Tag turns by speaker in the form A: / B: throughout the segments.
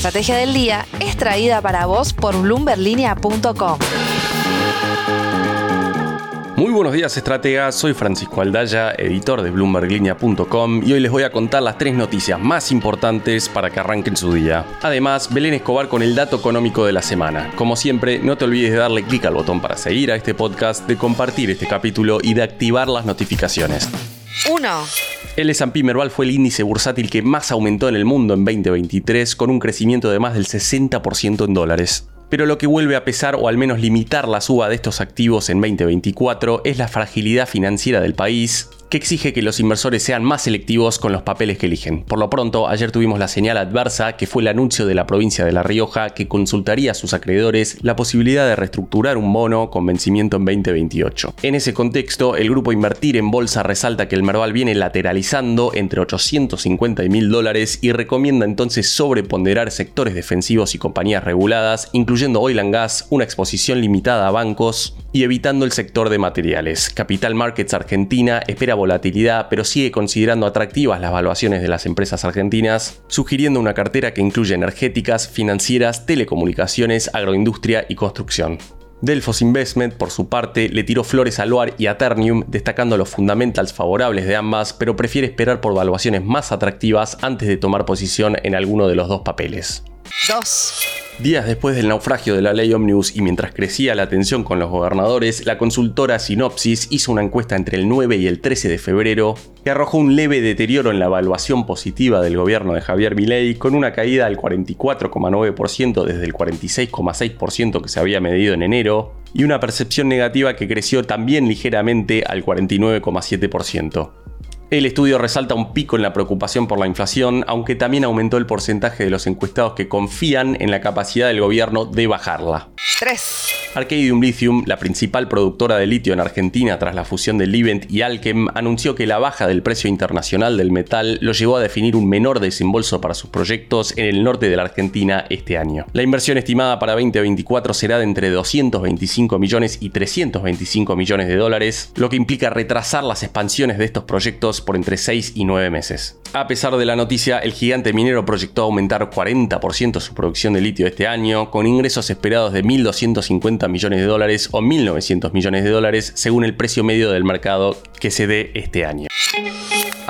A: estrategia del día es traída para vos por bloomberlinia.com.
B: Muy buenos días, estrategas. Soy Francisco Aldaya, editor de BloombergLinea.com y hoy les voy a contar las tres noticias más importantes para que arranquen su día. Además, Belén Escobar con el dato económico de la semana. Como siempre, no te olvides de darle clic al botón para seguir a este podcast, de compartir este capítulo y de activar las notificaciones.
A: 1.
B: El S&P Merval fue el índice bursátil que más aumentó en el mundo en 2023, con un crecimiento de más del 60% en dólares. Pero lo que vuelve a pesar o al menos limitar la suba de estos activos en 2024 es la fragilidad financiera del país que exige que los inversores sean más selectivos con los papeles que eligen. Por lo pronto, ayer tuvimos la señal adversa, que fue el anuncio de la provincia de La Rioja que consultaría a sus acreedores la posibilidad de reestructurar un bono con vencimiento en 2028. En ese contexto, el grupo Invertir en Bolsa resalta que el Merval viene lateralizando entre 850 y 1000 dólares y recomienda entonces sobreponderar sectores defensivos y compañías reguladas, incluyendo oil and gas, una exposición limitada a bancos y evitando el sector de materiales. Capital Markets Argentina espera volatilidad, pero sigue considerando atractivas las valuaciones de las empresas argentinas, sugiriendo una cartera que incluye energéticas, financieras, telecomunicaciones, agroindustria y construcción. Delfos Investment, por su parte, le tiró flores a Loar y a Ternium, destacando los fundamentals favorables de ambas, pero prefiere esperar por valuaciones más atractivas antes de tomar posición en alguno de los dos papeles.
A: 2.
B: Días después del naufragio de la ley Omnibus y mientras crecía la tensión con los gobernadores, la consultora Sinopsis hizo una encuesta entre el 9 y el 13 de febrero que arrojó un leve deterioro en la evaluación positiva del gobierno de Javier Milei con una caída al 44,9% desde el 46,6% que se había medido en enero y una percepción negativa que creció también ligeramente al 49,7%. El estudio resalta un pico en la preocupación por la inflación, aunque también aumentó el porcentaje de los encuestados que confían en la capacidad del gobierno de bajarla.
A: 3.
B: Arcadium Lithium, la principal productora de litio en Argentina tras la fusión de Livent y Alchem, anunció que la baja del precio internacional del metal lo llevó a definir un menor desembolso para sus proyectos en el norte de la Argentina este año. La inversión estimada para 2024 será de entre 225 millones y 325 millones de dólares, lo que implica retrasar las expansiones de estos proyectos por entre 6 y 9 meses. A pesar de la noticia, el gigante minero proyectó aumentar 40% su producción de litio este año, con ingresos esperados de 1.250 millones de dólares o 1.900 millones de dólares según el precio medio del mercado que se dé este año.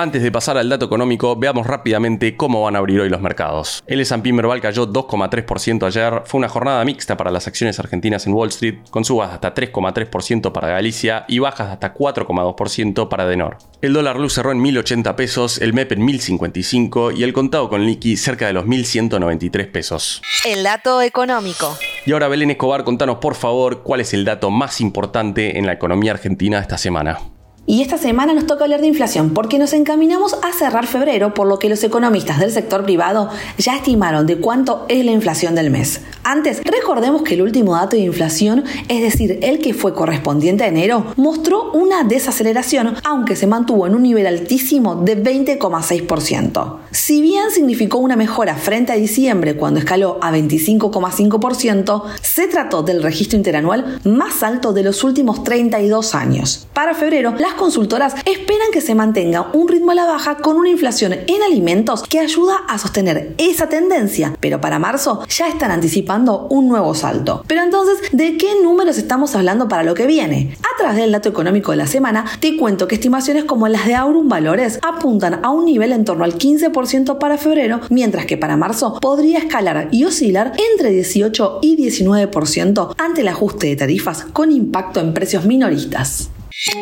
B: Antes de pasar al dato económico, veamos rápidamente cómo van a abrir hoy los mercados. El S&P Merval cayó 2,3% ayer, fue una jornada mixta para las acciones argentinas en Wall Street, con subas hasta 3,3% para Galicia y bajas de hasta 4,2% para Denor. El dólar luz cerró en 1.080 pesos, el MEP en 1.055 y el contado con liqui cerca de los 1.193 pesos.
A: El dato económico.
B: Y ahora Belén Escobar, contanos por favor cuál es el dato más importante en la economía argentina esta semana.
C: Y esta semana nos toca hablar de inflación porque nos encaminamos a cerrar febrero, por lo que los economistas del sector privado ya estimaron de cuánto es la inflación del mes. Antes, recordemos que el último dato de inflación, es decir, el que fue correspondiente a enero, mostró una desaceleración, aunque se mantuvo en un nivel altísimo de 20,6%. Si bien significó una mejora frente a diciembre cuando escaló a 25,5%, se trató del registro interanual más alto de los últimos 32 años. Para febrero, las consultoras esperan que se mantenga un ritmo a la baja con una inflación en alimentos que ayuda a sostener esa tendencia, pero para marzo ya están anticipando un nuevo salto. Pero entonces, ¿de qué números estamos hablando para lo que viene? A través del dato económico de la semana, te cuento que estimaciones como las de Aurum Valores apuntan a un nivel en torno al 15% para febrero, mientras que para marzo podría escalar y oscilar entre 18 y 19% ante el ajuste de tarifas con impacto en precios minoristas.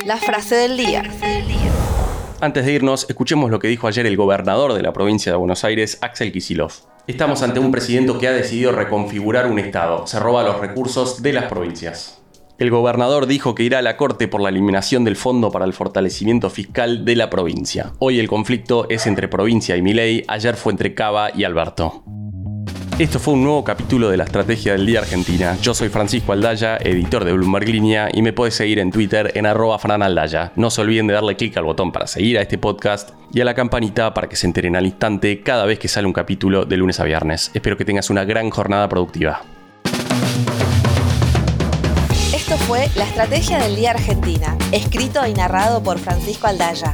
A: La frase del día.
B: Antes de irnos, escuchemos lo que dijo ayer el gobernador de la provincia de Buenos Aires, Axel Kisilov. Estamos ante un presidente que ha decidido reconfigurar un Estado. Se roba los recursos de las provincias. El gobernador dijo que irá a la corte por la eliminación del Fondo para el Fortalecimiento Fiscal de la provincia. Hoy el conflicto es entre provincia y Milei, ayer fue entre Cava y Alberto. Esto fue un nuevo capítulo de la Estrategia del Día Argentina. Yo soy Francisco Aldaya, editor de Bloomberg Línea, y me puedes seguir en Twitter en arroba franaldaya. No se olviden de darle clic al botón para seguir a este podcast y a la campanita para que se enteren al instante cada vez que sale un capítulo de lunes a viernes. Espero que tengas una gran jornada productiva.
A: Esto fue La Estrategia del Día Argentina, escrito y narrado por Francisco Aldaya.